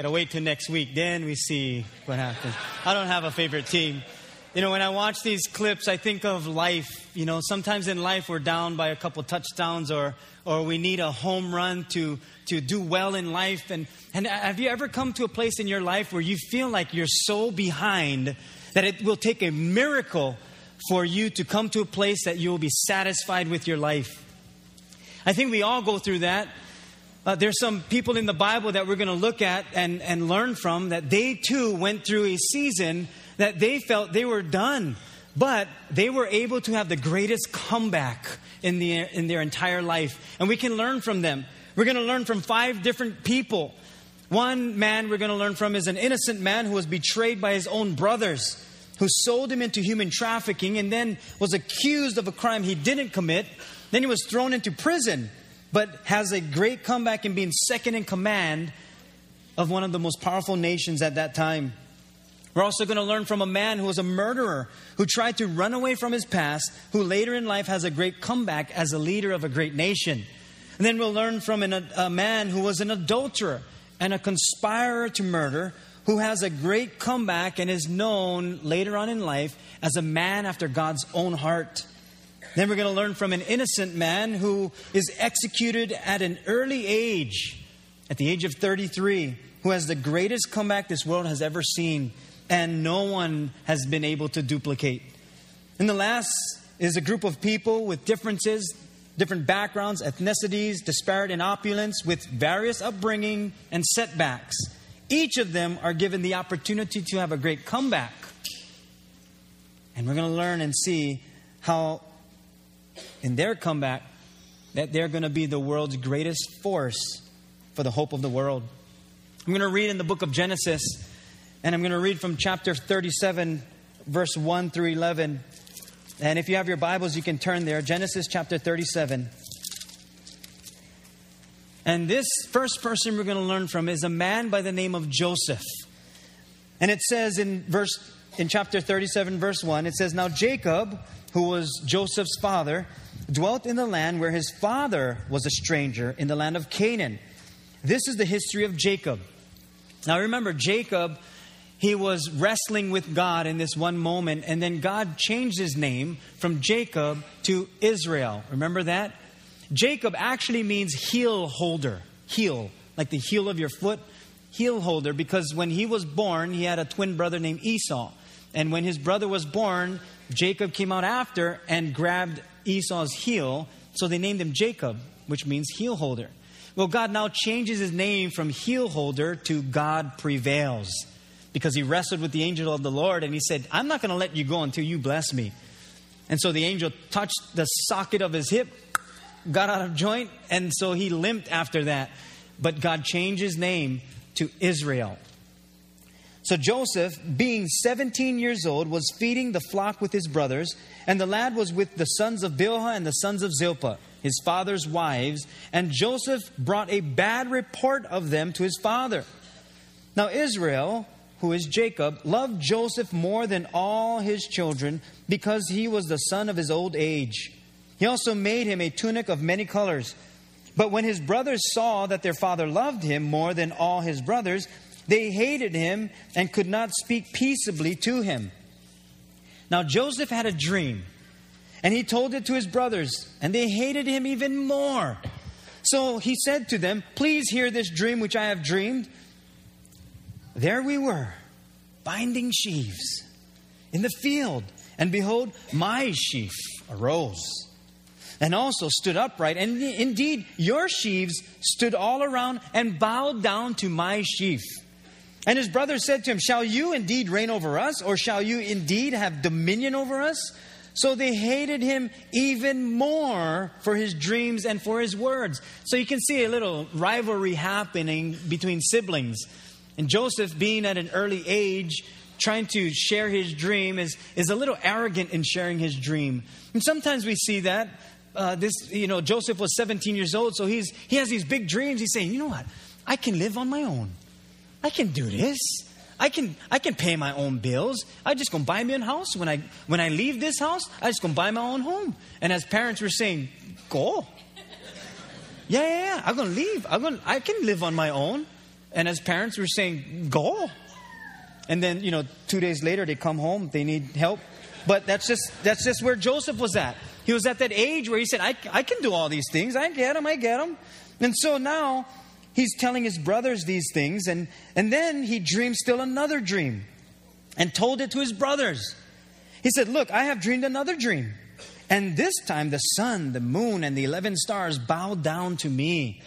Gotta wait till next week. Then we see what happens. I don't have a favorite team. You know, when I watch these clips, I think of life. You know, sometimes in life we're down by a couple touchdowns or, or we need a home run to, to do well in life. And, and have you ever come to a place in your life where you feel like you're so behind that it will take a miracle for you to come to a place that you will be satisfied with your life? I think we all go through that. Uh, there's some people in the Bible that we're going to look at and, and learn from that they too went through a season that they felt they were done, but they were able to have the greatest comeback in, the, in their entire life. And we can learn from them. We're going to learn from five different people. One man we're going to learn from is an innocent man who was betrayed by his own brothers, who sold him into human trafficking and then was accused of a crime he didn't commit. Then he was thrown into prison, but has a great comeback in being second in command of one of the most powerful nations at that time. We're also going to learn from a man who was a murderer, who tried to run away from his past, who later in life has a great comeback as a leader of a great nation. And then we'll learn from an, a man who was an adulterer and a conspirer to murder, who has a great comeback and is known later on in life as a man after God's own heart. Then we're going to learn from an innocent man who is executed at an early age, at the age of 33, who has the greatest comeback this world has ever seen and no one has been able to duplicate. And the last is a group of people with differences, different backgrounds, ethnicities, disparate in opulence, with various upbringing and setbacks. Each of them are given the opportunity to have a great comeback. And we're going to learn and see how, in their comeback, that they're going to be the world's greatest force for the hope of the world. I'm going to read in the book of Genesis and I'm going to read from chapter 37, verse 1 through 11. And if you have your Bibles, you can turn there. Genesis chapter 37. And this first person we're going to learn from is a man by the name of Joseph. And it says in verse in chapter 37 verse 1 it says now Jacob who was Joseph's father dwelt in the land where his father was a stranger in the land of Canaan. This is the history of Jacob. Now remember Jacob he was wrestling with God in this one moment, and then God changed his name from Jacob to Israel. Remember that? Jacob actually means heel holder. Heel, like the heel of your foot, heel holder, because when he was born, he had a twin brother named Esau. And when his brother was born, Jacob came out after and grabbed Esau's heel, so they named him Jacob, which means heel holder. Well, God now changes his name from heel holder to God prevails because he wrestled with the angel of the Lord and he said, I'm not going to let you go until you bless me. And so the angel touched the socket of his hip, got out of joint, and so he limped after that. But God changed his name to Israel. So Joseph, being 17 years old, was feeding the flock with his brothers, and the lad was with the sons of Bilhah and the sons of Zilpah, his father's wives, and Joseph brought a bad report of them to his father. Now Israel who is Jacob, loved Joseph more than all his children because he was the son of his old age. He also made him a tunic of many colors. But when his brothers saw that their father loved him more than all his brothers, they hated him and could not speak peaceably to him. Now Joseph had a dream, and he told it to his brothers, and they hated him even more. So he said to them, Please hear this dream which I have dreamed. There we were, binding sheaves in the field, and behold, my sheaf arose and also stood upright. And indeed, your sheaves stood all around and bowed down to my sheaf. And his brothers said to him, Shall you indeed reign over us, or shall you indeed have dominion over us? So they hated him even more for his dreams and for his words. So you can see a little rivalry happening between siblings. And Joseph, being at an early age, trying to share his dream, is, is a little arrogant in sharing his dream. And sometimes we see that. Uh, this, you know, Joseph was 17 years old, so he's, he has these big dreams. He's saying, you know what? I can live on my own. I can do this. I can I can pay my own bills. I just gonna buy me a house. When I when I leave this house, I just gonna buy my own home. And as parents, we're saying, go. Yeah, yeah, yeah. I'm gonna leave. I'm gonna I can live on my own. And as parents, we're saying, Go. And then, you know, two days later, they come home, they need help. But that's just, that's just where Joseph was at. He was at that age where he said, I, I can do all these things. I get them, I get them. And so now he's telling his brothers these things. And, and then he dreamed still another dream and told it to his brothers. He said, Look, I have dreamed another dream. And this time the sun, the moon, and the 11 stars bowed down to me.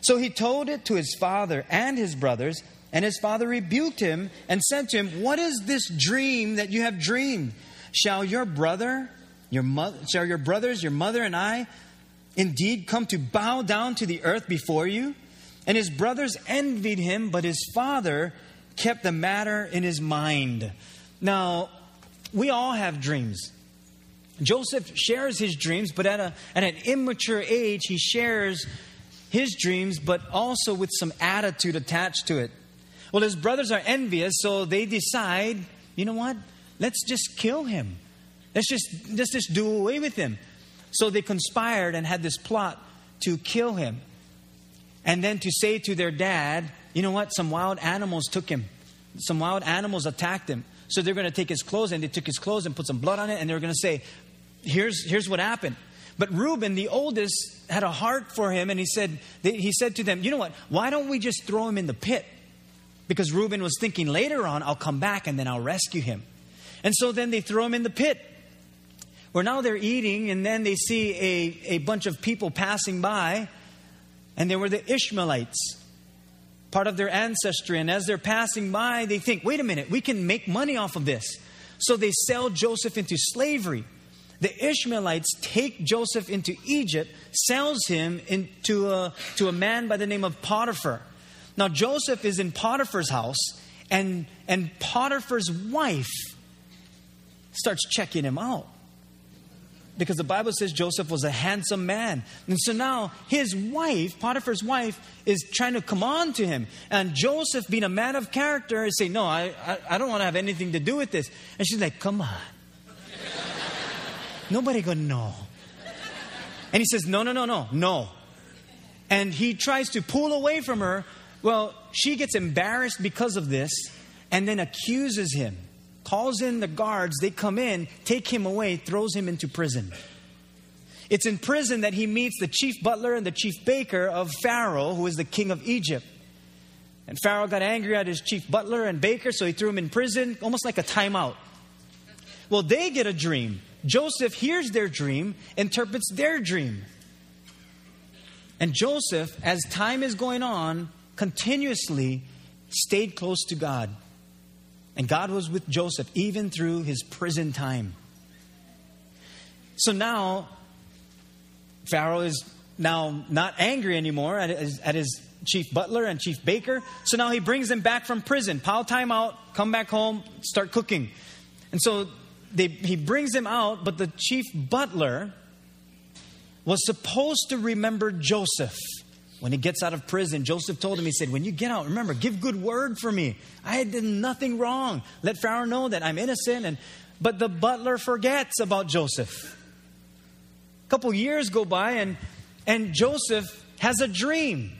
So he told it to his father and his brothers. And his father rebuked him and said to him, What is this dream that you have dreamed? Shall your brother, your mother, shall your brothers, your mother, and I indeed come to bow down to the earth before you? And his brothers envied him, but his father kept the matter in his mind. Now, we all have dreams. Joseph shares his dreams, but at, a, at an immature age, he shares his dreams, but also with some attitude attached to it. Well, his brothers are envious, so they decide, you know what? Let's just kill him. Let's just, let's just do away with him. So they conspired and had this plot to kill him. And then to say to their dad, you know what? Some wild animals took him. Some wild animals attacked him. So they're going to take his clothes and they took his clothes and put some blood on it and they're going to say, here's, here's what happened. But Reuben, the oldest, had a heart for him and he said, he said to them, you know what? Why don't we just throw him in the pit? Because Reuben was thinking later on, I'll come back and then I'll rescue him. And so then they throw him in the pit. Where now they're eating, and then they see a, a bunch of people passing by, and they were the Ishmaelites, part of their ancestry. And as they're passing by, they think, wait a minute, we can make money off of this. So they sell Joseph into slavery. The Ishmaelites take Joseph into Egypt, sells him into a, to a man by the name of Potiphar. Now, Joseph is in Potiphar's house, and, and Potiphar's wife starts checking him out. Because the Bible says Joseph was a handsome man. And so now his wife, Potiphar's wife, is trying to come on to him. And Joseph, being a man of character, is saying, No, I, I, I don't want to have anything to do with this. And she's like, Come on. Nobody gonna know. And he says, No, no, no, no, no. And he tries to pull away from her, well, she gets embarrassed because of this and then accuses him, calls in the guards, they come in, take him away, throws him into prison. It's in prison that he meets the chief butler and the chief baker of Pharaoh, who is the king of Egypt. And Pharaoh got angry at his chief butler and baker, so he threw him in prison, almost like a timeout. Well, they get a dream. Joseph hears their dream, interprets their dream. And Joseph, as time is going on, continuously stayed close to God. And God was with Joseph even through his prison time. So now, Pharaoh is now not angry anymore at his, at his chief butler and chief baker. So now he brings them back from prison. Pile time out, come back home, start cooking. And so they, he brings them out, but the chief butler was supposed to remember Joseph when he gets out of prison, Joseph told him, he said, When you get out, remember, give good word for me. I did nothing wrong. Let Pharaoh know that I'm innocent. And, but the butler forgets about Joseph. A couple years go by, and, and Joseph has a dream.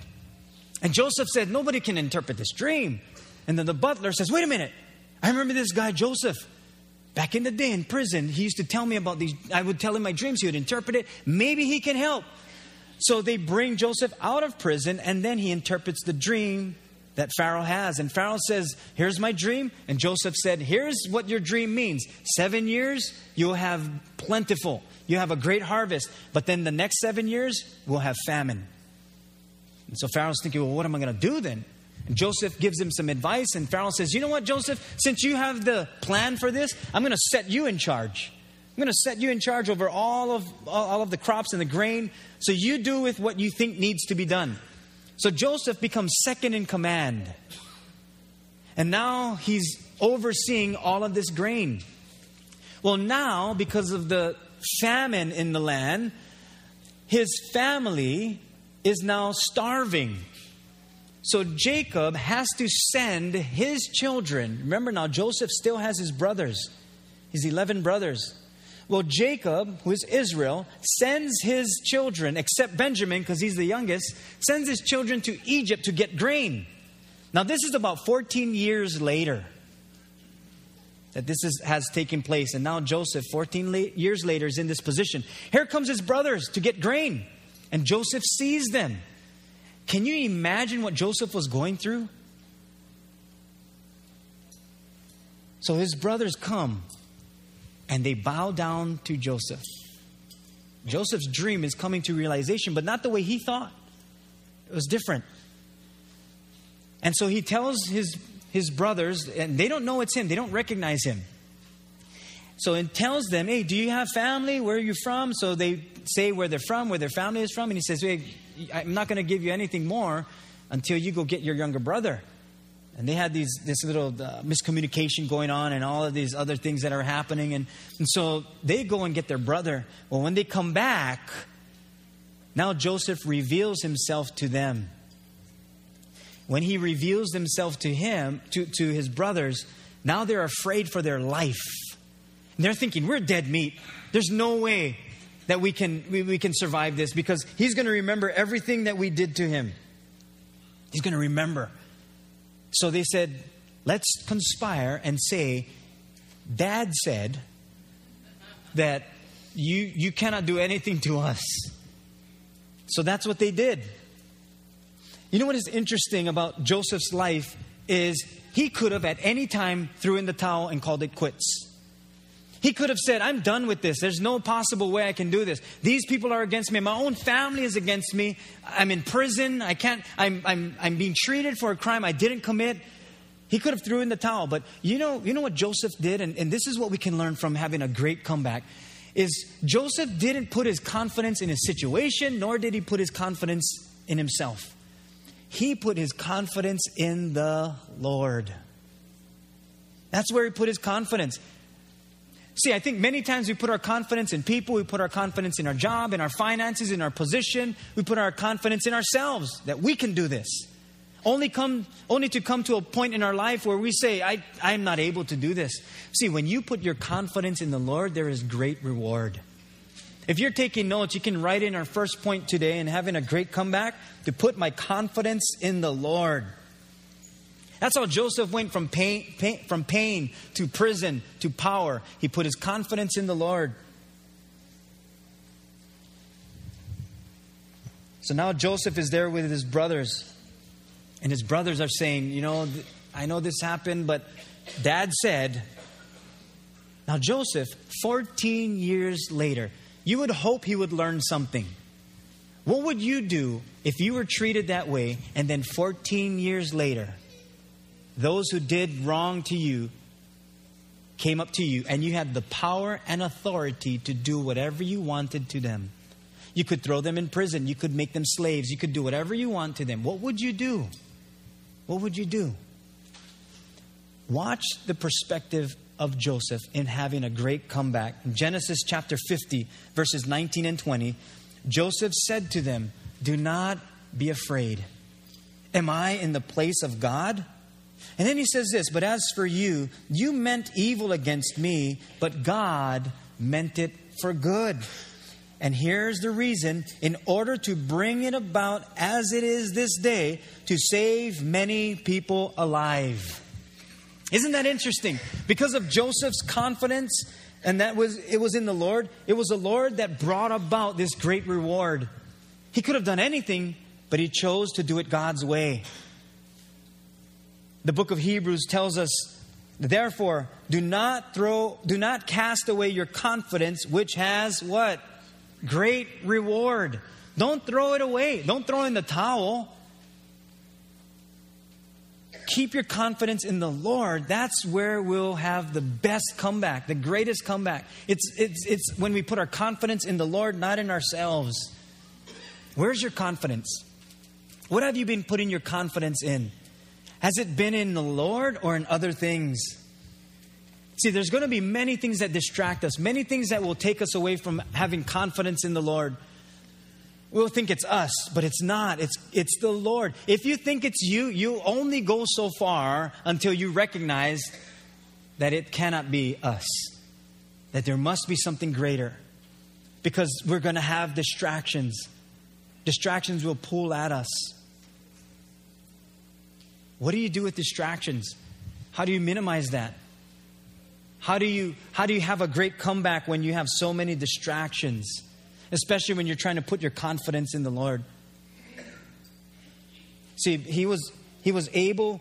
And Joseph said, Nobody can interpret this dream. And then the butler says, Wait a minute. I remember this guy, Joseph. Back in the day in prison, he used to tell me about these. I would tell him my dreams. He would interpret it. Maybe he can help. So they bring Joseph out of prison, and then he interprets the dream that Pharaoh has. And Pharaoh says, Here's my dream. And Joseph said, Here's what your dream means. Seven years, you'll have plentiful, you have a great harvest. But then the next seven years, we'll have famine. And so Pharaoh's thinking, Well, what am I going to do then? And Joseph gives him some advice, and Pharaoh says, You know what, Joseph? Since you have the plan for this, I'm going to set you in charge. I'm going to set you in charge over all of, all of the crops and the grain. So you do with what you think needs to be done. So Joseph becomes second in command. And now he's overseeing all of this grain. Well, now, because of the famine in the land, his family is now starving. So Jacob has to send his children. Remember now, Joseph still has his brothers, his 11 brothers. Well, Jacob, who is Israel, sends his children, except Benjamin, because he's the youngest, sends his children to Egypt to get grain. Now, this is about 14 years later that this is, has taken place. And now Joseph, 14 la- years later, is in this position. Here comes his brothers to get grain, and Joseph sees them. Can you imagine what Joseph was going through? So his brothers come and they bow down to Joseph. Joseph's dream is coming to realization, but not the way he thought. It was different. And so he tells his, his brothers, and they don't know it's him, they don't recognize him. So it tells them, Hey, do you have family? Where are you from? So they say where they're from, where their family is from. And he says, Hey, I'm not going to give you anything more until you go get your younger brother. And they had these, this little uh, miscommunication going on and all of these other things that are happening. And, and so they go and get their brother. Well, when they come back, now Joseph reveals himself to them. When he reveals himself to him, to, to his brothers, now they're afraid for their life. And they're thinking, we're dead meat. There's no way that we can, we, we can survive this because he's going to remember everything that we did to him. He's going to remember. So they said, let's conspire and say, Dad said that you, you cannot do anything to us. So that's what they did. You know what is interesting about Joseph's life is he could have at any time threw in the towel and called it quits. He could have said, I'm done with this. There's no possible way I can do this. These people are against me. My own family is against me. I'm in prison. I can't, I'm, I'm, I'm being treated for a crime I didn't commit. He could have threw in the towel. But you know, you know what Joseph did? And, and this is what we can learn from having a great comeback is Joseph didn't put his confidence in his situation, nor did he put his confidence in himself. He put his confidence in the Lord. That's where he put his confidence. See, I think many times we put our confidence in people, we put our confidence in our job, in our finances, in our position, we put our confidence in ourselves that we can do this. Only come only to come to a point in our life where we say, I, I'm not able to do this. See, when you put your confidence in the Lord, there is great reward. If you're taking notes, you can write in our first point today and having a great comeback to put my confidence in the Lord. That's how Joseph went from pain, pain, from pain to prison to power. He put his confidence in the Lord. So now Joseph is there with his brothers. And his brothers are saying, You know, I know this happened, but dad said. Now, Joseph, 14 years later, you would hope he would learn something. What would you do if you were treated that way and then 14 years later, those who did wrong to you came up to you and you had the power and authority to do whatever you wanted to them. You could throw them in prison, you could make them slaves, you could do whatever you want to them. What would you do? What would you do? Watch the perspective of Joseph in having a great comeback. In Genesis chapter 50, verses 19 and 20, Joseph said to them, Do not be afraid. Am I in the place of God? And then he says this, but as for you, you meant evil against me, but God meant it for good. And here's the reason in order to bring it about as it is this day, to save many people alive. Isn't that interesting? Because of Joseph's confidence, and that was it was in the Lord, it was the Lord that brought about this great reward. He could have done anything, but he chose to do it God's way. The book of Hebrews tells us, therefore, do not throw, do not cast away your confidence, which has what? Great reward. Don't throw it away. Don't throw in the towel. Keep your confidence in the Lord. That's where we'll have the best comeback, the greatest comeback. It's, it's, it's when we put our confidence in the Lord, not in ourselves. Where's your confidence? What have you been putting your confidence in? Has it been in the Lord or in other things? See, there's going to be many things that distract us, many things that will take us away from having confidence in the Lord. We'll think it's us, but it's not. It's, it's the Lord. If you think it's you, you only go so far until you recognize that it cannot be us, that there must be something greater. Because we're going to have distractions. Distractions will pull at us. What do you do with distractions? How do you minimize that? How do you how do you have a great comeback when you have so many distractions? Especially when you're trying to put your confidence in the Lord. See, he was he was able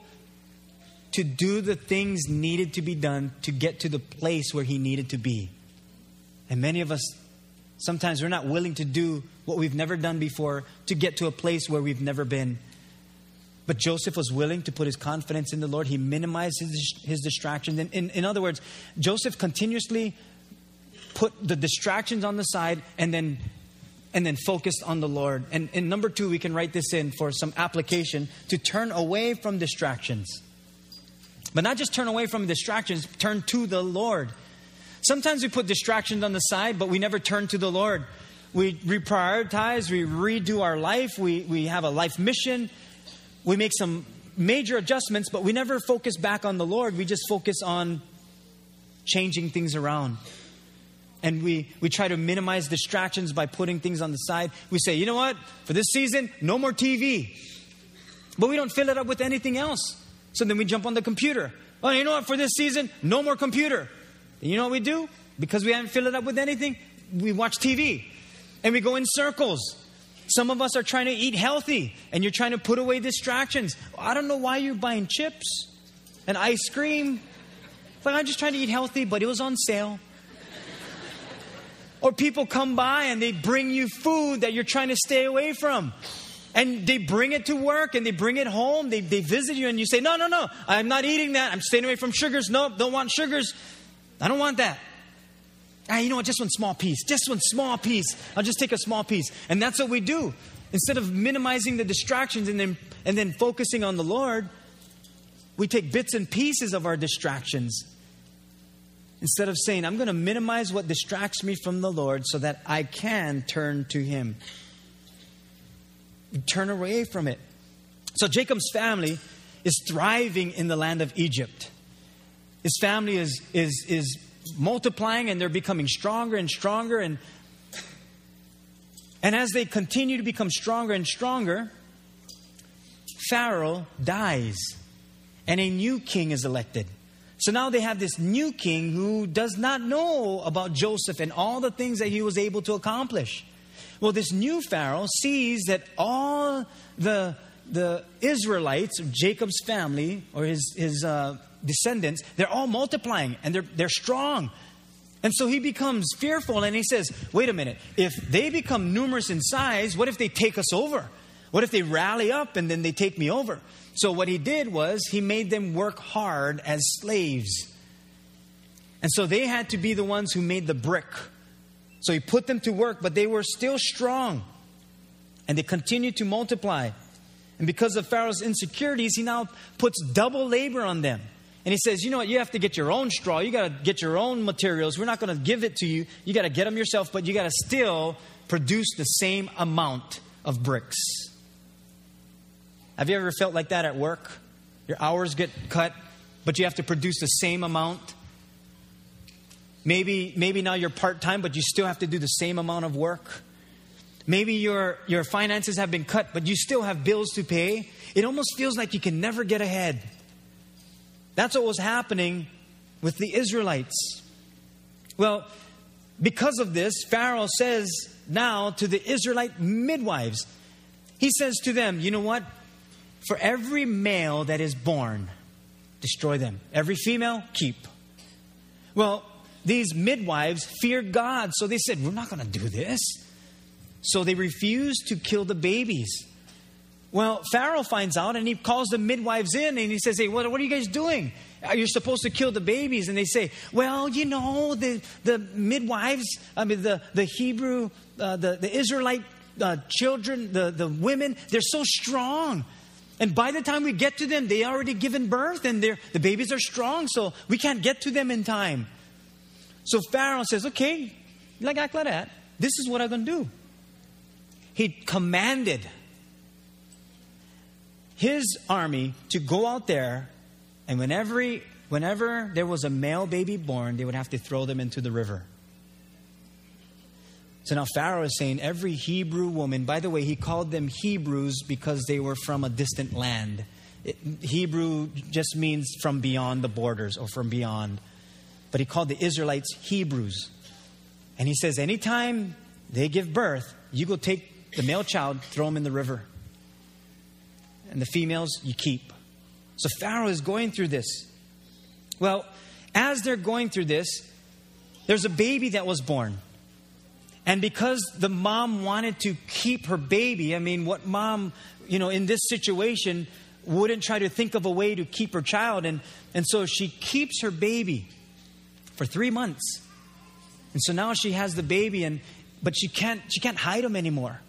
to do the things needed to be done to get to the place where he needed to be. And many of us sometimes we're not willing to do what we've never done before to get to a place where we've never been. But Joseph was willing to put his confidence in the Lord. He minimized his, his distractions. In, in, in other words, Joseph continuously put the distractions on the side and then and then focused on the Lord. And, number two, we can write this in for some application to turn away from distractions. But not just turn away from distractions, turn to the Lord. Sometimes we put distractions on the side, but we never turn to the Lord. We reprioritize, we redo our life, we, we have a life mission, we make some major adjustments, but we never focus back on the Lord. We just focus on changing things around. And we, we try to minimize distractions by putting things on the side. We say, you know what? For this season, no more TV. But we don't fill it up with anything else. So then we jump on the computer. Oh, you know what? For this season, no more computer. And you know what we do? Because we haven't filled it up with anything, we watch TV. And we go in circles. Some of us are trying to eat healthy and you're trying to put away distractions. I don't know why you're buying chips and ice cream. It's like, I'm just trying to eat healthy, but it was on sale. or people come by and they bring you food that you're trying to stay away from. And they bring it to work and they bring it home. They, they visit you and you say, No, no, no, I'm not eating that. I'm staying away from sugars. No, don't want sugars. I don't want that. Ah, you know what? Just one small piece. Just one small piece. I'll just take a small piece. And that's what we do. Instead of minimizing the distractions and then, and then focusing on the Lord, we take bits and pieces of our distractions. Instead of saying, I'm going to minimize what distracts me from the Lord so that I can turn to Him. turn away from it. So Jacob's family is thriving in the land of Egypt. His family is, is, is multiplying and they're becoming stronger and stronger. And, and as they continue to become stronger and stronger, Pharaoh dies and a new king is elected. So now they have this new king who does not know about Joseph and all the things that he was able to accomplish. Well, this new Pharaoh sees that all the, the Israelites, Jacob's family, or his, his uh, descendants, they're all multiplying and they're, they're strong. And so he becomes fearful and he says, wait a minute, if they become numerous in size, what if they take us over? What if they rally up and then they take me over? So what he did was he made them work hard as slaves. And so they had to be the ones who made the brick. So he put them to work, but they were still strong. And they continued to multiply. And because of Pharaoh's insecurities, he now puts double labor on them. And he says, you know what, you have to get your own straw. You got to get your own materials. We're not going to give it to you. You got to get them yourself, but you got to still produce the same amount of bricks. Have you ever felt like that at work? Your hours get cut, but you have to produce the same amount. Maybe, maybe now you're part time, but you still have to do the same amount of work. Maybe your, your finances have been cut, but you still have bills to pay. It almost feels like you can never get ahead. That's what was happening with the Israelites. Well, because of this, Pharaoh says now to the Israelite midwives, he says to them, You know what? For every male that is born, destroy them. Every female, keep. Well, these midwives feared God, so they said, We're not going to do this. So they refused to kill the babies. Well, Pharaoh finds out and he calls the midwives in and he says, Hey, what, what are you guys doing? You're you supposed to kill the babies? And they say, Well, you know, the, the midwives, I mean, the, the Hebrew, uh, the, the Israelite uh, children, the, the women, they're so strong. And by the time we get to them, they already given birth and the babies are strong, so we can't get to them in time. So Pharaoh says, Okay, like that. This is what I'm going to do. He commanded his army to go out there, and whenever, he, whenever there was a male baby born, they would have to throw them into the river. So now Pharaoh is saying every Hebrew woman, by the way, he called them Hebrews because they were from a distant land. It, Hebrew just means from beyond the borders or from beyond. But he called the Israelites Hebrews. And he says, anytime they give birth, you go take the male child, throw him in the river. And the females, you keep. So Pharaoh is going through this. Well, as they're going through this, there's a baby that was born. And because the mom wanted to keep her baby, I mean, what mom, you know, in this situation wouldn't try to think of a way to keep her child? And, and so she keeps her baby for three months. And so now she has the baby, and, but she can't, she can't hide him anymore.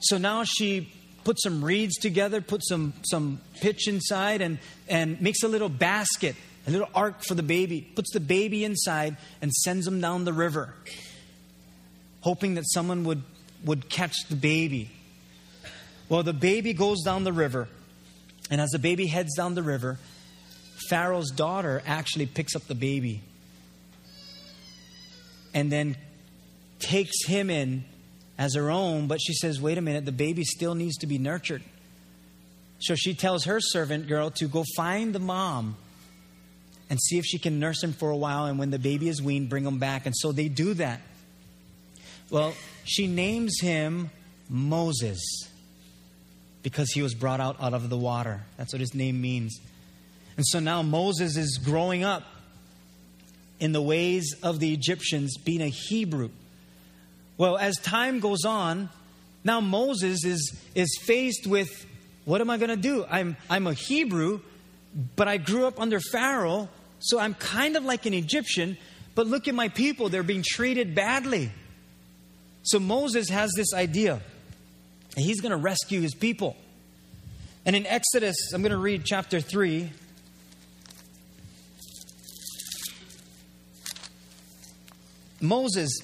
So now she puts some reeds together, put some, some pitch inside, and, and makes a little basket, a little ark for the baby, puts the baby inside, and sends him down the river, hoping that someone would, would catch the baby. Well, the baby goes down the river, and as the baby heads down the river, Pharaoh's daughter actually picks up the baby and then takes him in as her own, but she says, wait a minute, the baby still needs to be nurtured. So she tells her servant girl to go find the mom and see if she can nurse him for a while, and when the baby is weaned, bring him back. And so they do that. Well, she names him Moses because he was brought out out of the water. That's what his name means. And so now Moses is growing up in the ways of the Egyptians, being a Hebrew. Well, as time goes on, now Moses is, is faced with what am I going to do? I'm, I'm a Hebrew, but I grew up under Pharaoh, so I'm kind of like an Egyptian, but look at my people, they're being treated badly. So Moses has this idea, and he's going to rescue his people. And in Exodus, I'm going to read chapter 3, Moses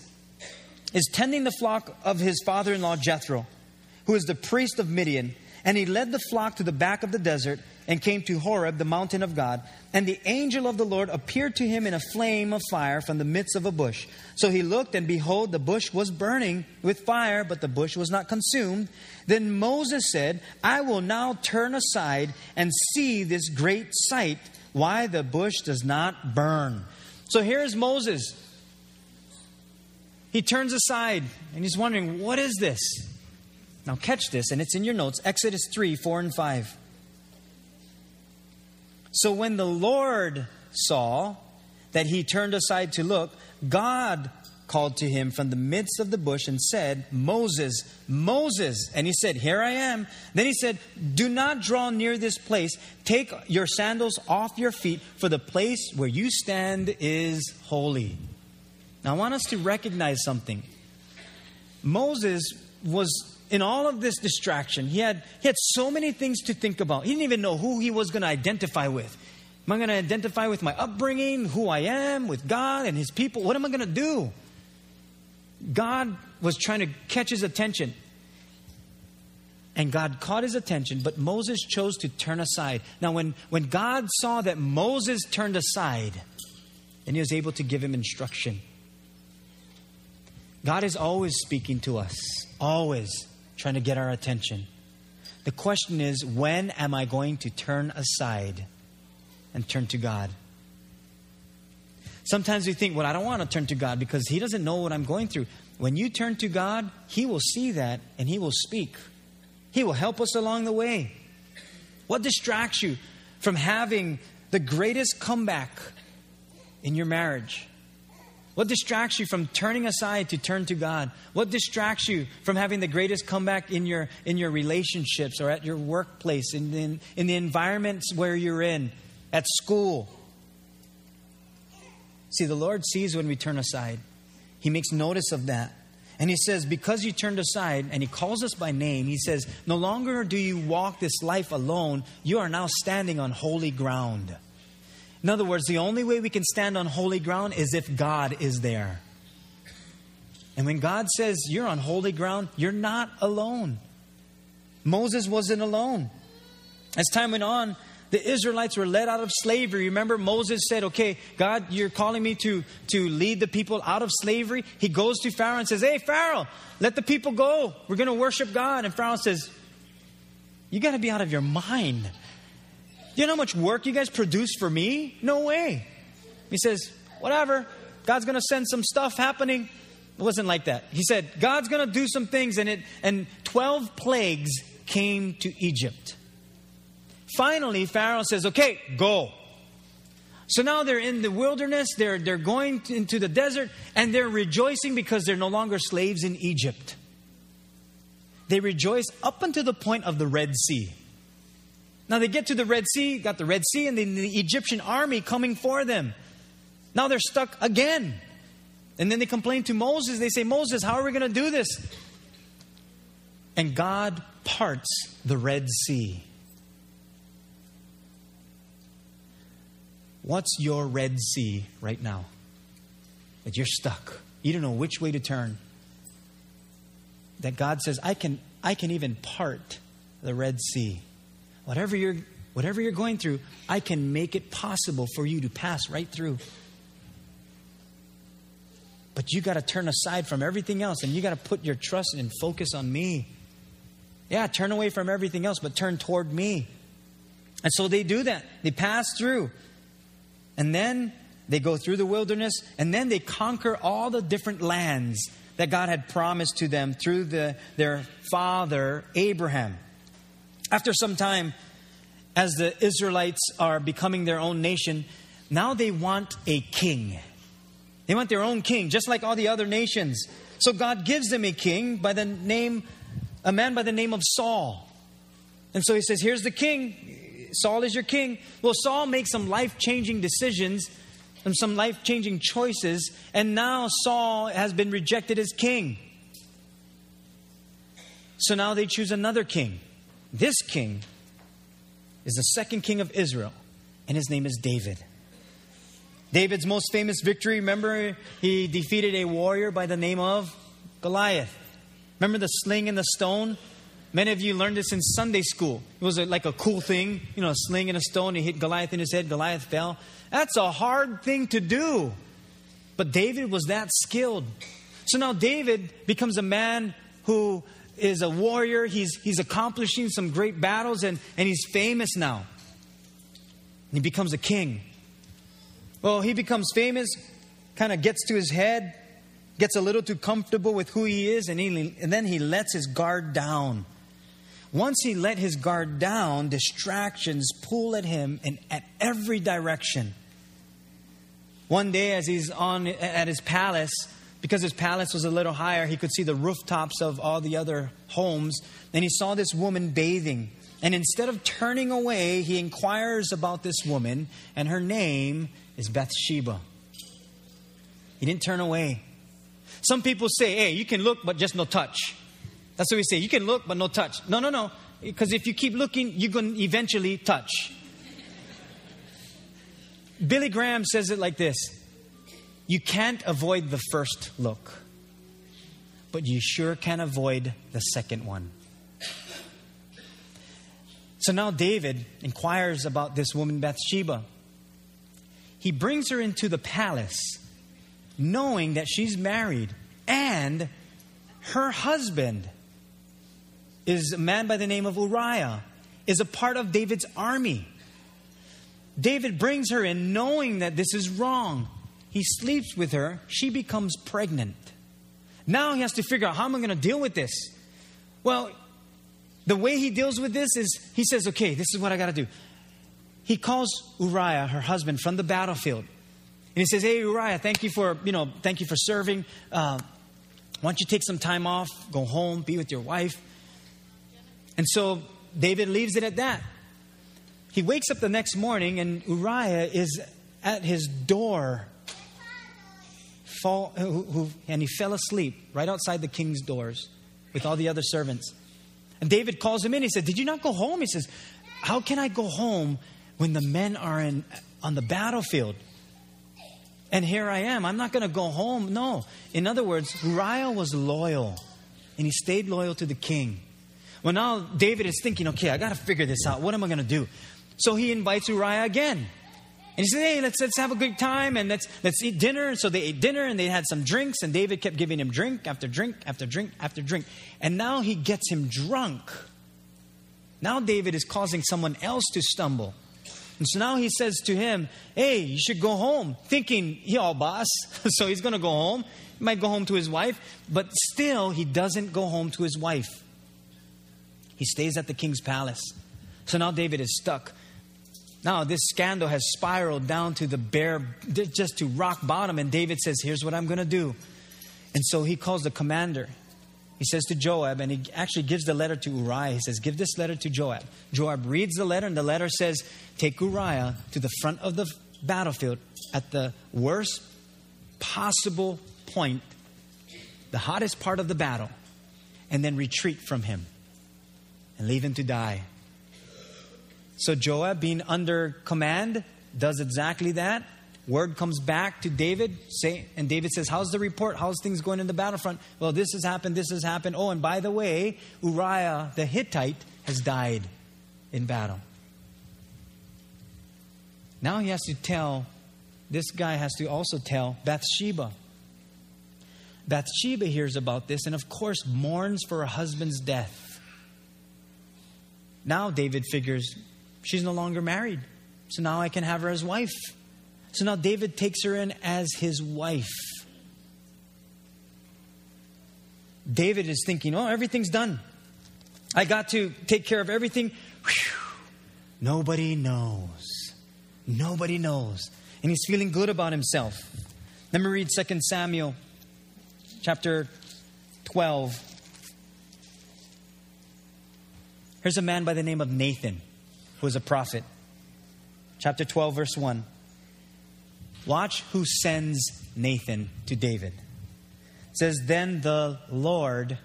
is tending the flock of his father in law Jethro, who is the priest of Midian. And he led the flock to the back of the desert and came to Horeb, the mountain of God. And the angel of the Lord appeared to him in a flame of fire from the midst of a bush. So he looked, and behold, the bush was burning with fire, but the bush was not consumed. Then Moses said, I will now turn aside and see this great sight, why the bush does not burn. So here's Moses he turns aside and he's wondering, what is this? Now, catch this, and it's in your notes Exodus 3 4 and 5. So, when the Lord saw that he turned aside to look, God called to him from the midst of the bush and said, Moses, Moses. And he said, Here I am. Then he said, Do not draw near this place. Take your sandals off your feet, for the place where you stand is holy. Now, I want us to recognize something. Moses was in all of this distraction. He had, he had so many things to think about. He didn't even know who he was going to identify with. Am I going to identify with my upbringing, who I am, with God and his people? What am I going to do? God was trying to catch his attention. And God caught his attention, but Moses chose to turn aside. Now, when, when God saw that Moses turned aside, then he was able to give him instruction. God is always speaking to us, always trying to get our attention. The question is, when am I going to turn aside and turn to God? Sometimes we think, well, I don't want to turn to God because He doesn't know what I'm going through. When you turn to God, He will see that and He will speak. He will help us along the way. What distracts you from having the greatest comeback in your marriage? What distracts you from turning aside to turn to God? What distracts you from having the greatest comeback in your, in your relationships or at your workplace, in, in, in the environments where you're in, at school? See, the Lord sees when we turn aside, He makes notice of that. And He says, Because you turned aside, and He calls us by name, He says, No longer do you walk this life alone, you are now standing on holy ground. In other words, the only way we can stand on holy ground is if God is there. And when God says you're on holy ground, you're not alone. Moses wasn't alone. As time went on, the Israelites were led out of slavery. Remember, Moses said, Okay, God, you're calling me to, to lead the people out of slavery. He goes to Pharaoh and says, Hey, Pharaoh, let the people go. We're going to worship God. And Pharaoh says, You got to be out of your mind. You know how much work you guys produce for me? No way. He says, Whatever. God's going to send some stuff happening. It wasn't like that. He said, God's going to do some things, and, it, and 12 plagues came to Egypt. Finally, Pharaoh says, Okay, go. So now they're in the wilderness, they're, they're going into the desert, and they're rejoicing because they're no longer slaves in Egypt. They rejoice up until the point of the Red Sea. Now they get to the Red Sea, got the Red Sea, and the, the Egyptian army coming for them. Now they're stuck again. And then they complain to Moses. They say, Moses, how are we going to do this? And God parts the Red Sea. What's your Red Sea right now? That you're stuck. You don't know which way to turn. That God says, I can, I can even part the Red Sea. Whatever you're, whatever you're going through, I can make it possible for you to pass right through. But you got to turn aside from everything else and you got to put your trust and focus on me. Yeah, turn away from everything else, but turn toward me. And so they do that. They pass through. And then they go through the wilderness, and then they conquer all the different lands that God had promised to them through the, their father, Abraham. After some time, as the Israelites are becoming their own nation, now they want a king. They want their own king, just like all the other nations. So God gives them a king by the name, a man by the name of Saul. And so he says, Here's the king. Saul is your king. Well, Saul makes some life changing decisions and some life changing choices, and now Saul has been rejected as king. So now they choose another king. This king is the second king of Israel, and his name is David. David's most famous victory, remember, he defeated a warrior by the name of Goliath. Remember the sling and the stone? Many of you learned this in Sunday school. It was like a cool thing, you know, a sling and a stone. He hit Goliath in his head. Goliath fell. That's a hard thing to do. But David was that skilled. So now David becomes a man who is a warrior. He's, he's accomplishing some great battles and, and he's famous now. And he becomes a king. Well, he becomes famous, kind of gets to his head, gets a little too comfortable with who he is, and, he, and then he lets his guard down. Once he let his guard down, distractions pull at him in at every direction. One day, as he's on at his palace, because his palace was a little higher, he could see the rooftops of all the other homes. And he saw this woman bathing. And instead of turning away, he inquires about this woman, and her name is Bathsheba. He didn't turn away. Some people say, hey, you can look, but just no touch. That's what we say. You can look, but no touch. No, no, no. Because if you keep looking, you're going to eventually touch. Billy Graham says it like this You can't avoid the first look, but you sure can avoid the second one. So now David inquires about this woman Bathsheba. He brings her into the palace, knowing that she's married and her husband is a man by the name of Uriah, is a part of David's army. David brings her in knowing that this is wrong. He sleeps with her, she becomes pregnant. Now he has to figure out how am I going to deal with this? Well, the way he deals with this is he says, okay, this is what I got to do. He calls Uriah, her husband, from the battlefield. And he says, Hey, Uriah, thank you for, you know, thank you for serving. Uh, why don't you take some time off, go home, be with your wife? And so David leaves it at that. He wakes up the next morning and Uriah is at his door. Fall, who, who, and he fell asleep right outside the king's doors with all the other servants. And David calls him in. He said, Did you not go home? He says, How can I go home when the men are in, on the battlefield? And here I am. I'm not going to go home. No. In other words, Uriah was loyal, and he stayed loyal to the king. Well, now David is thinking, okay, I got to figure this out. What am I going to do? So he invites Uriah again. And he said, hey, let's, let's have a good time and let's, let's eat dinner. And so they ate dinner and they had some drinks, and David kept giving him drink after drink after drink after drink. And now he gets him drunk. Now David is causing someone else to stumble. And so now he says to him, Hey, you should go home, thinking, Yo, boss. so he's going to go home. He might go home to his wife, but still, he doesn't go home to his wife. He stays at the king's palace. So now David is stuck. Now, this scandal has spiraled down to the bare, just to rock bottom. And David says, Here's what I'm going to do. And so he calls the commander. He says to Joab, and he actually gives the letter to Uriah. He says, Give this letter to Joab. Joab reads the letter, and the letter says, Take Uriah to the front of the battlefield at the worst possible point, the hottest part of the battle, and then retreat from him and leave him to die. So Joab, being under command, does exactly that. Word comes back to David, say, and David says, How's the report? How's things going in the battlefront? Well, this has happened, this has happened. Oh, and by the way, Uriah the Hittite has died in battle. Now he has to tell, this guy has to also tell Bathsheba. Bathsheba hears about this and, of course, mourns for her husband's death. Now David figures she's no longer married, so now I can have her as wife. So now David takes her in as his wife. David is thinking, oh, everything's done. I got to take care of everything. Whew. Nobody knows. Nobody knows. And he's feeling good about himself. Let me read 2 Samuel chapter 12. Here's a man by the name of Nathan, is a prophet. Chapter 12, verse 1. Watch who sends Nathan to David. It says, Then the Lord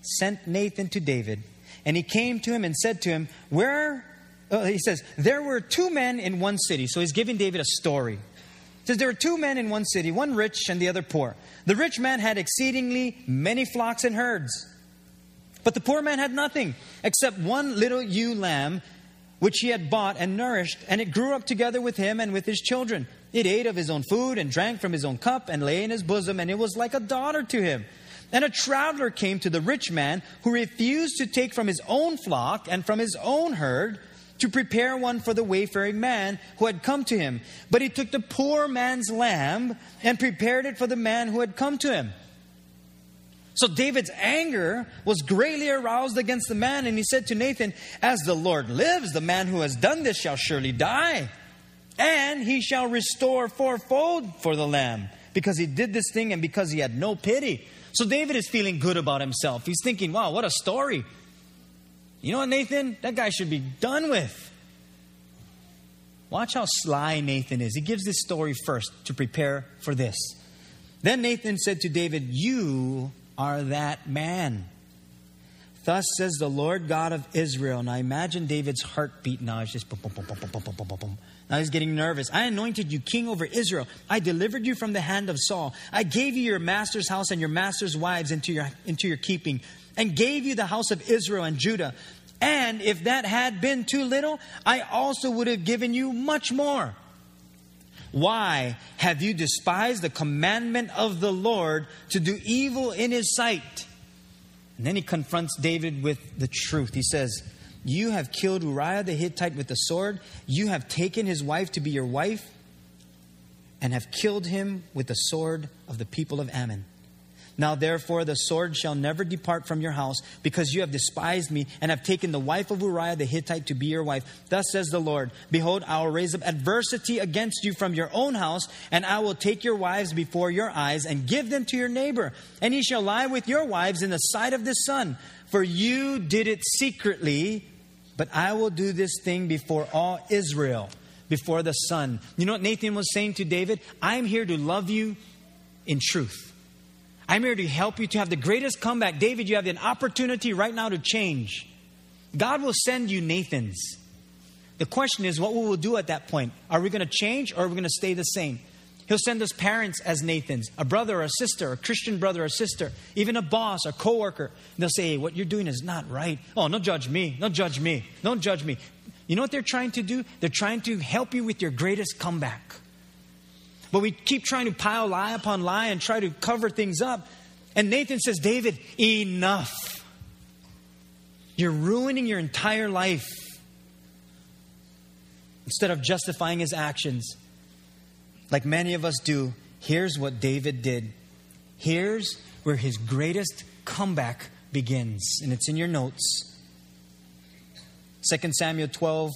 sent Nathan to David, and he came to him and said to him, Where, uh, he says, there were two men in one city. So he's giving David a story. Says, There were two men in one city, one rich and the other poor. The rich man had exceedingly many flocks and herds, but the poor man had nothing except one little ewe lamb which he had bought and nourished, and it grew up together with him and with his children. It ate of his own food and drank from his own cup and lay in his bosom, and it was like a daughter to him. And a traveler came to the rich man who refused to take from his own flock and from his own herd to prepare one for the wayfaring man who had come to him. But he took the poor man's lamb and prepared it for the man who had come to him. So David's anger was greatly aroused against the man, and he said to Nathan, As the Lord lives, the man who has done this shall surely die and he shall restore fourfold for the lamb because he did this thing and because he had no pity. So David is feeling good about himself. He's thinking, wow, what a story. You know what, Nathan? That guy should be done with. Watch how sly Nathan is. He gives this story first to prepare for this. Then Nathan said to David, You are that man. Thus says the Lord God of Israel. I imagine David's heartbeat now is just boom, boom, boom, boom, boom, boom, boom, boom, boom. Now he's getting nervous. I anointed you king over Israel. I delivered you from the hand of Saul. I gave you your master's house and your master's wives into your, into your keeping, and gave you the house of Israel and Judah. And if that had been too little, I also would have given you much more. Why have you despised the commandment of the Lord to do evil in his sight? And then he confronts David with the truth. He says, you have killed Uriah the Hittite with the sword. You have taken his wife to be your wife and have killed him with the sword of the people of Ammon. Now, therefore, the sword shall never depart from your house, because you have despised me and have taken the wife of Uriah the Hittite to be your wife. Thus says the Lord Behold, I will raise up adversity against you from your own house, and I will take your wives before your eyes and give them to your neighbor. And he shall lie with your wives in the sight of the sun. For you did it secretly, but I will do this thing before all Israel, before the sun. You know what Nathan was saying to David? I'm here to love you in truth. I'm here to help you to have the greatest comeback. David, you have an opportunity right now to change. God will send you Nathans. The question is, what will we do at that point? Are we going to change or are we going to stay the same? He'll send us parents as Nathans, a brother or a sister, a Christian brother or sister, even a boss or coworker. They'll say, hey, what you're doing is not right. Oh, don't judge me. Don't judge me. Don't judge me. You know what they're trying to do? They're trying to help you with your greatest comeback. But we keep trying to pile lie upon lie and try to cover things up. And Nathan says, David, enough. You're ruining your entire life. instead of justifying his actions, like many of us do, here's what David did. Here's where his greatest comeback begins, and it's in your notes. 2 Samuel 12,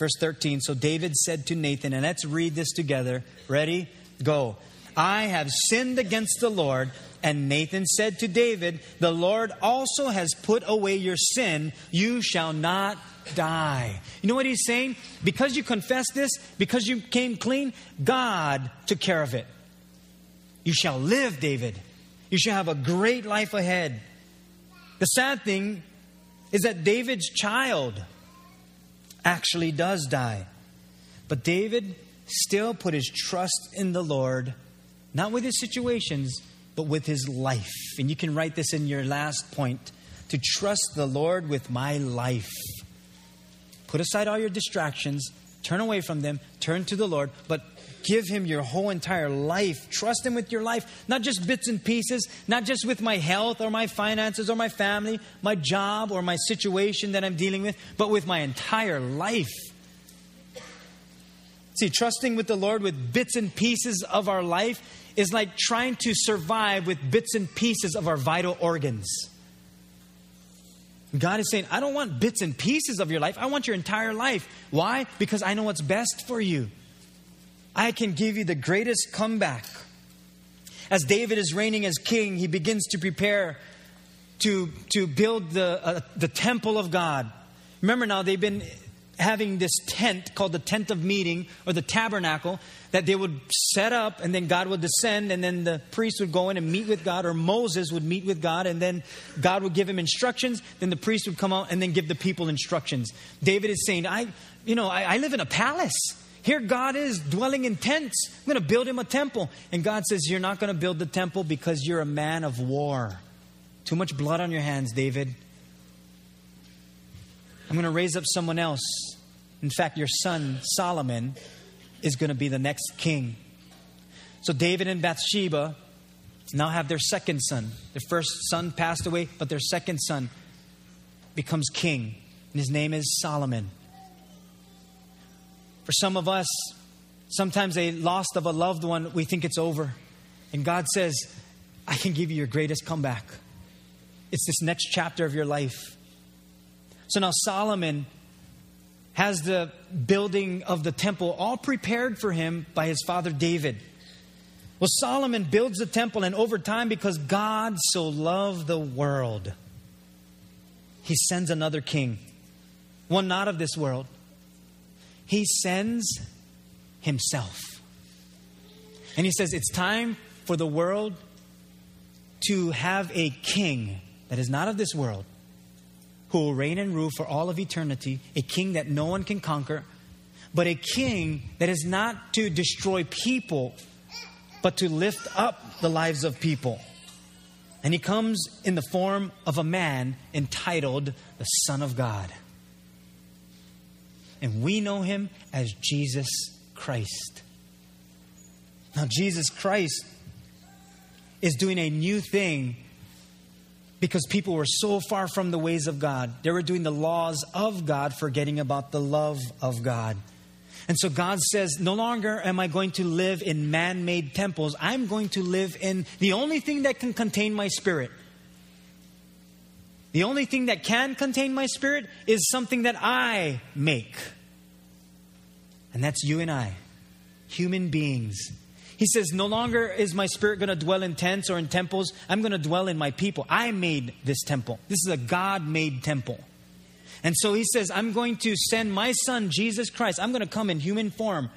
verse 13. So David said to Nathan, and let's read this together. Ready? Go. I have sinned against the Lord. And Nathan said to David, The Lord also has put away your sin. You shall not die. You know what he's saying? Because you confessed this, because you came clean, God took care of it. You shall live, David. You shall have a great life ahead. The sad thing is that David's child actually does die. But David still put his trust in the Lord, not with his situations, but with his life. And you can write this in your last point to trust the Lord with my life. Put aside all your distractions, turn away from them, turn to the Lord, but give Him your whole entire life. Trust Him with your life, not just bits and pieces, not just with my health or my finances or my family, my job or my situation that I'm dealing with, but with my entire life. See, trusting with the Lord with bits and pieces of our life is like trying to survive with bits and pieces of our vital organs. God is saying, I don't want bits and pieces of your life. I want your entire life. Why? Because I know what's best for you. I can give you the greatest comeback. As David is reigning as king, he begins to prepare to, to build the, uh, the temple of God. Remember now, they've been having this tent called the tent of meeting or the tabernacle that they would set up and then God would descend and then the priest would go in and meet with God or Moses would meet with God and then God would give him instructions then the priest would come out and then give the people instructions David is saying I you know I, I live in a palace here God is dwelling in tents I'm going to build him a temple and God says you're not going to build the temple because you're a man of war too much blood on your hands David I'm going to raise up someone else. In fact, your son, Solomon, is going to be the next king. So David and Bathsheba now have their second son. Their first son passed away, but their second son becomes king. And his name is Solomon. For some of us, sometimes a loss of a loved one, we think it's over. And God says, I can give you your greatest comeback. It's this next chapter of your life. So now Solomon has the building of the temple all prepared for him by his father David. Well, Solomon builds the temple, and over time, because God so loved the world, he sends another king, one not of this world. He sends himself. And he says, It's time for the world to have a king that is not of this world, who will reign and rule for all of eternity, a king that no one can conquer, but a king that is not to destroy people, but to lift up the lives of people. And he comes in the form of a man entitled the Son of God. And we know him as Jesus Christ. Now, Jesus Christ is doing a new thing because people were so far from the ways of God. They were doing the laws of God, forgetting about the love of God. And so God says, No longer am I going to live in man made temples. I'm going to live in the only thing that can contain my spirit. The only thing that can contain my spirit is something that I make. And that's you and I, human beings he says, No longer is my spirit going to dwell in tents or in temples. I'm going to dwell in my people. I made this temple. This is a God made temple. And so he says, I'm going to send my son, Jesus Christ. I'm going to come in human form.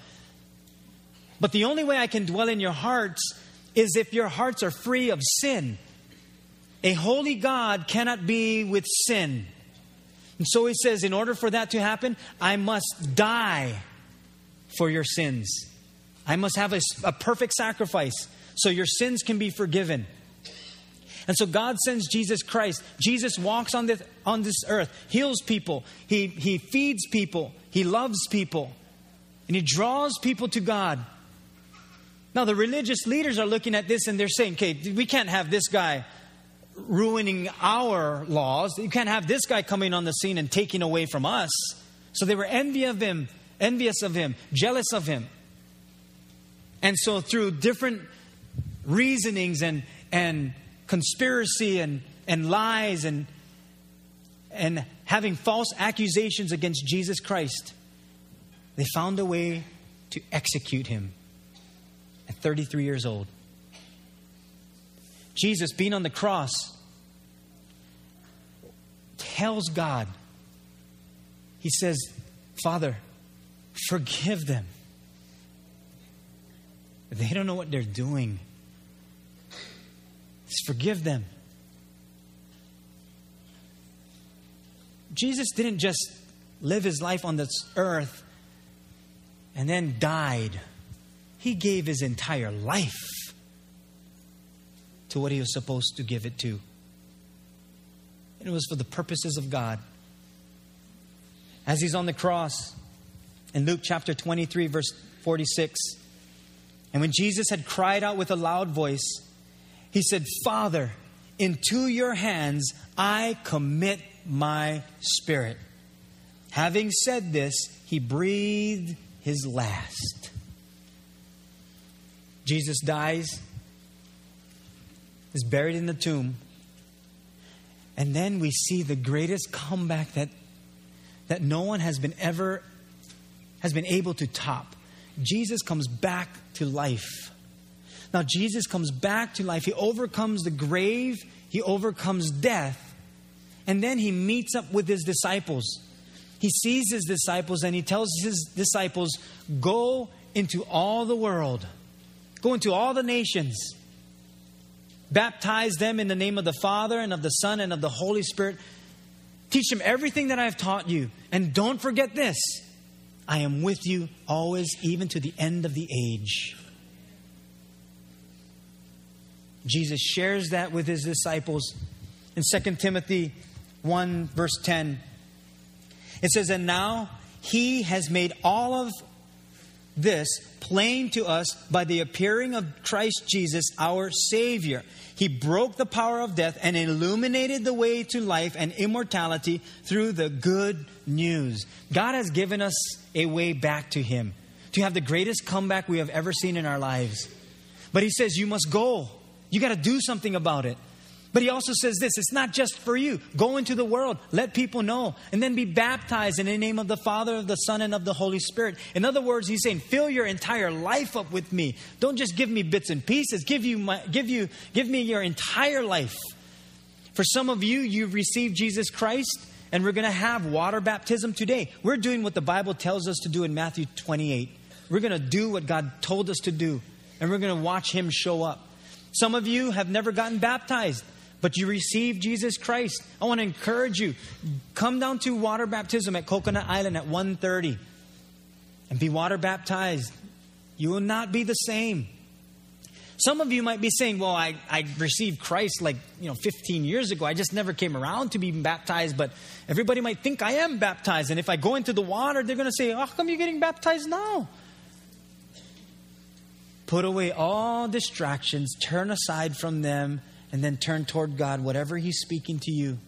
But the only way I can dwell in your hearts is if your hearts are free of sin. A holy God cannot be with sin. And so he says, in order for that to happen, I must die for your sins. I must have a, a perfect sacrifice so your sins can be forgiven. And so God sends Jesus Christ. Jesus walks on this, on this earth, heals people, he, he feeds people, he loves people, and he draws people to God. Now, the religious leaders are looking at this and they're saying, okay, we can't have this guy ruining our laws. You can't have this guy coming on the scene and taking away from us. So they were envy of him envious of him, jealous of him. And so, through different reasonings and, and conspiracy and, and lies and, and having false accusations against Jesus Christ, they found a way to execute him at 33 years old. Jesus, being on the cross, tells God, He says, Father, forgive them. They don't know what they're doing. Just forgive them. Jesus didn't just live his life on this earth and then died. He gave his entire life to what he was supposed to give it to. And it was for the purposes of God. As he's on the cross, in Luke chapter 23, verse 46, and when Jesus had cried out with a loud voice, he said, Father, into your hands I commit my spirit. Having said this, he breathed his last. Jesus dies, is buried in the tomb, and then we see the greatest comeback that, that no one has been ever has been able to top. Jesus comes back to life. Now, Jesus comes back to life. He overcomes the grave, he overcomes death, and then he meets up with his disciples. He sees his disciples and he tells his disciples, Go into all the world, go into all the nations, baptize them in the name of the Father and of the Son and of the Holy Spirit. Teach them everything that I've taught you. And don't forget this I am with you always, even to the end of the age. Jesus shares that with his disciples in 2 Timothy 1, verse 10. It says, And now he has made all of this plain to us by the appearing of Christ Jesus, our Savior. He broke the power of death and illuminated the way to life and immortality through the good news. God has given us a way back to Him, to have the greatest comeback we have ever seen in our lives. But He says, You must go. You got to do something about it. But he also says this it's not just for you. Go into the world, let people know, and then be baptized in the name of the Father, of the Son, and of the Holy Spirit. In other words, he's saying, fill your entire life up with me. Don't just give me bits and pieces. Give you my, give you give me your entire life. For some of you, you've received Jesus Christ, and we're going to have water baptism today. We're doing what the Bible tells us to do in Matthew 28. We're going to do what God told us to do, and we're going to watch him show up. Some of you have never gotten baptized, but you received Jesus Christ. I want to encourage you. Come down to water baptism at Coconut Island at 1:30 and be water baptized. You will not be the same. Some of you might be saying, Well, I, I received Christ like you know 15 years ago. I just never came around to being baptized, but everybody might think I am baptized. And if I go into the water, they're gonna say, How come you're getting baptized now? Put away all distractions, turn aside from them, and then turn toward God, whatever He's speaking to you.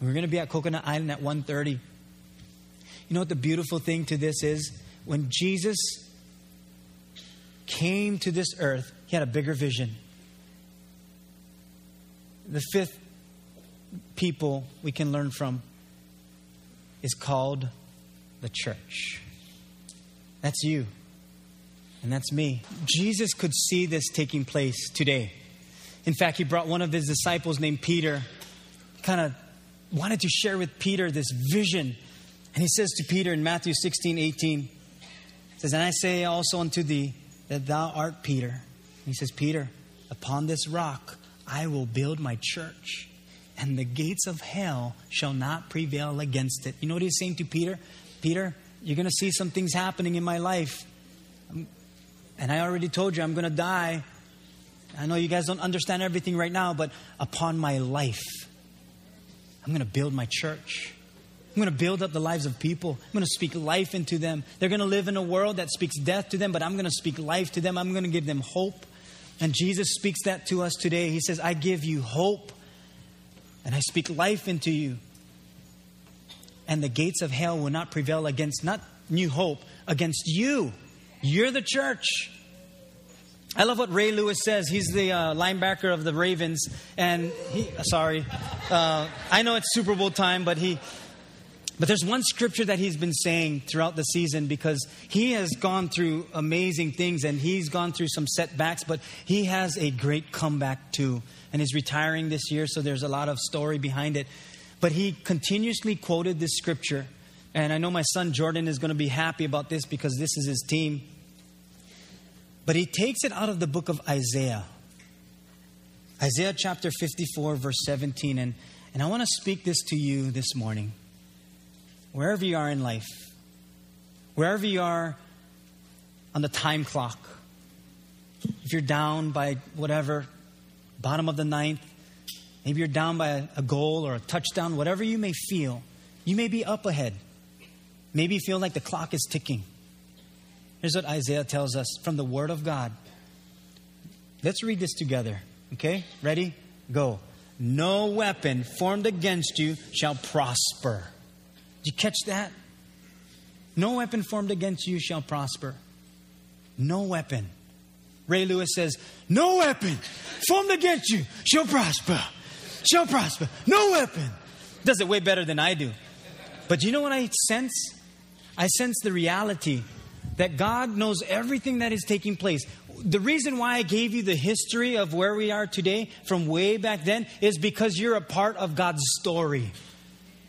We're going to be at Coconut Island at 1.30. You know what the beautiful thing to this is? When Jesus came to this earth, He had a bigger vision. The fifth people we can learn from is called the church. That's you. And that's me. Jesus could see this taking place today. In fact, he brought one of his disciples named Peter, kind of wanted to share with Peter this vision. And he says to Peter in Matthew 16, 18, says, And I say also unto thee that thou art Peter. And he says, Peter, upon this rock I will build my church, and the gates of hell shall not prevail against it. You know what he's saying to Peter? Peter, you're going to see some things happening in my life. And I already told you I'm going to die. I know you guys don't understand everything right now, but upon my life, I'm going to build my church. I'm going to build up the lives of people. I'm going to speak life into them. They're going to live in a world that speaks death to them, but I'm going to speak life to them. I'm going to give them hope. And Jesus speaks that to us today. He says, I give you hope and I speak life into you. And the gates of hell will not prevail against not New Hope against you. You're the church. I love what Ray Lewis says. He's the uh, linebacker of the Ravens, and he. Sorry, uh, I know it's Super Bowl time, but he. But there's one scripture that he's been saying throughout the season because he has gone through amazing things and he's gone through some setbacks, but he has a great comeback too. And he's retiring this year, so there's a lot of story behind it. But he continuously quoted this scripture. And I know my son Jordan is going to be happy about this because this is his team. But he takes it out of the book of Isaiah. Isaiah chapter 54, verse 17. And, and I want to speak this to you this morning. Wherever you are in life, wherever you are on the time clock, if you're down by whatever, bottom of the ninth, maybe you're down by a, goal or a touchdown, whatever you may feel, you may be up ahead. Maybe you feel like the clock is ticking. Here's what Isaiah tells us from the Word of God. Let's read this together. Okay? Ready? Go. No weapon formed against you shall prosper. Did you catch that? No weapon formed against you shall prosper. No weapon. Ray Lewis says, No weapon formed against you shall prosper. Shall prosper. No weapon. Does it way better than I do. But you know what I sense? I sense the reality that God knows everything that is taking place. The reason why I gave you the history of where we are today from way back then is because you're a part of God's story.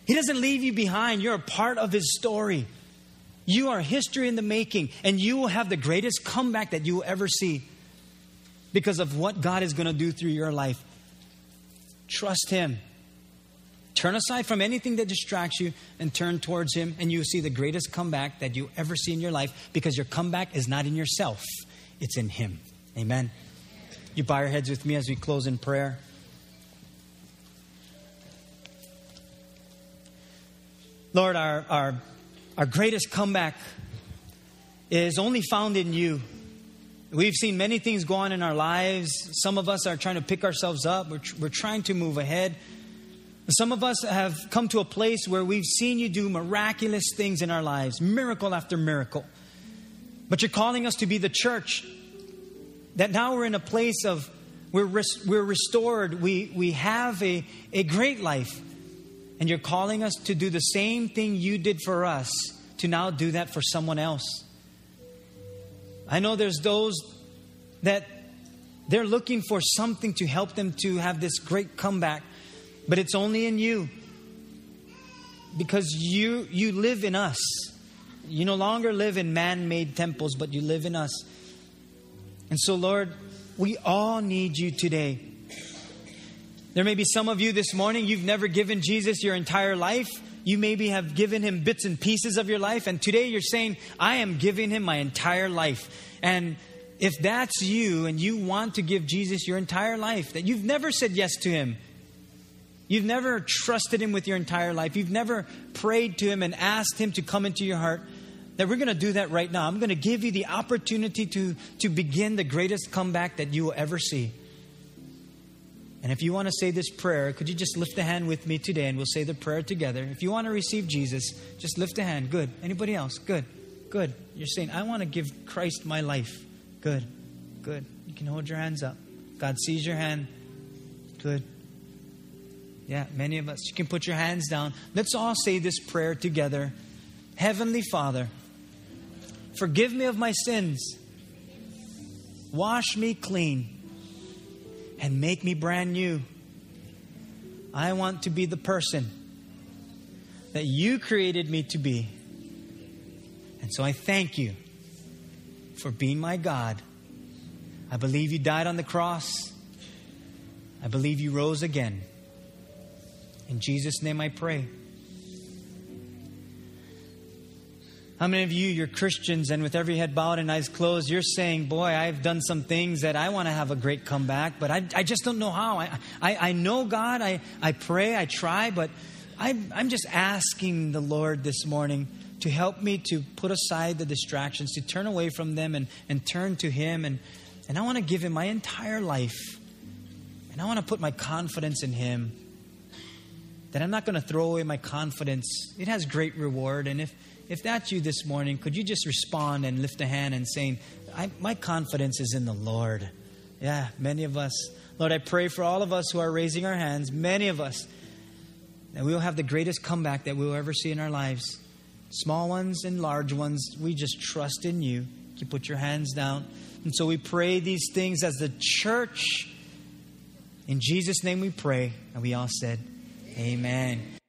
He doesn't leave you behind, you're a part of His story. You are history in the making, and you will have the greatest comeback that you will ever see because of what God is going to do through your life. Trust Him. Turn aside from anything that distracts you and turn towards Him, and you will see the greatest comeback that you ever see in your life because your comeback is not in yourself, it's in Him. Amen. You bow your heads with me as we close in prayer. Lord, our, our, our greatest comeback is only found in you. We've seen many things go on in our lives. Some of us are trying to pick ourselves up, we're, we're trying to move ahead. Some of us have come to a place where we've seen you do miraculous things in our lives, miracle after miracle. But you're calling us to be the church. That now we're in a place of we're, res- we're restored, we, we have a, a great life. And you're calling us to do the same thing you did for us, to now do that for someone else. I know there's those that they're looking for something to help them to have this great comeback. But it's only in you. Because you you live in us. You no longer live in man-made temples, but you live in us. And so Lord, we all need you today. There may be some of you this morning, you've never given Jesus your entire life. You maybe have given him bits and pieces of your life, and today you're saying, I am giving him my entire life. And if that's you and you want to give Jesus your entire life, that you've never said yes to him, You've never trusted Him with your entire life. You've never prayed to Him and asked Him to come into your heart. That we're going to do that right now. I'm going to give you the opportunity to, to begin the greatest comeback that you will ever see. And if you want to say this prayer, could you just lift a hand with me today and we'll say the prayer together? If you want to receive Jesus, just lift a hand. Good. Anybody else? Good. Good. You're saying, I want to give Christ my life. Good. Good. You can hold your hands up. God sees your hand. Good. Yeah, many of us. You can put your hands down. Let's all say this prayer together. Heavenly Father, forgive me of my sins. Wash me clean and make me brand new. I want to be the person that you created me to be. And so I thank you for being my God. I believe you died on the cross. I believe you rose again. In Jesus' name I pray. How many of you, you're Christians, and with every head bowed and eyes closed, you're saying, Boy, I've done some things that I want to have a great comeback, but I, I just don't know how. I, I, I know God, I, I pray, I try, but I'm, I'm just asking the Lord this morning to help me to put aside the distractions, to turn away from them and, and turn to Him. And, and I want to give Him my entire life. And I want to put my confidence in Him that I'm not going to throw away my confidence. It has great reward. And if, If that's you this morning, could you just respond and lift a hand and saying, My confidence is in the Lord? Yeah, many of us. Lord, I pray for all of us who are raising our hands, many of us, that we will have the greatest comeback that we will ever see in our lives. Small ones and large ones, we just trust in you. You put your hands down. And so we pray these things as the church. In Jesus' name we pray. And we all said, Amen.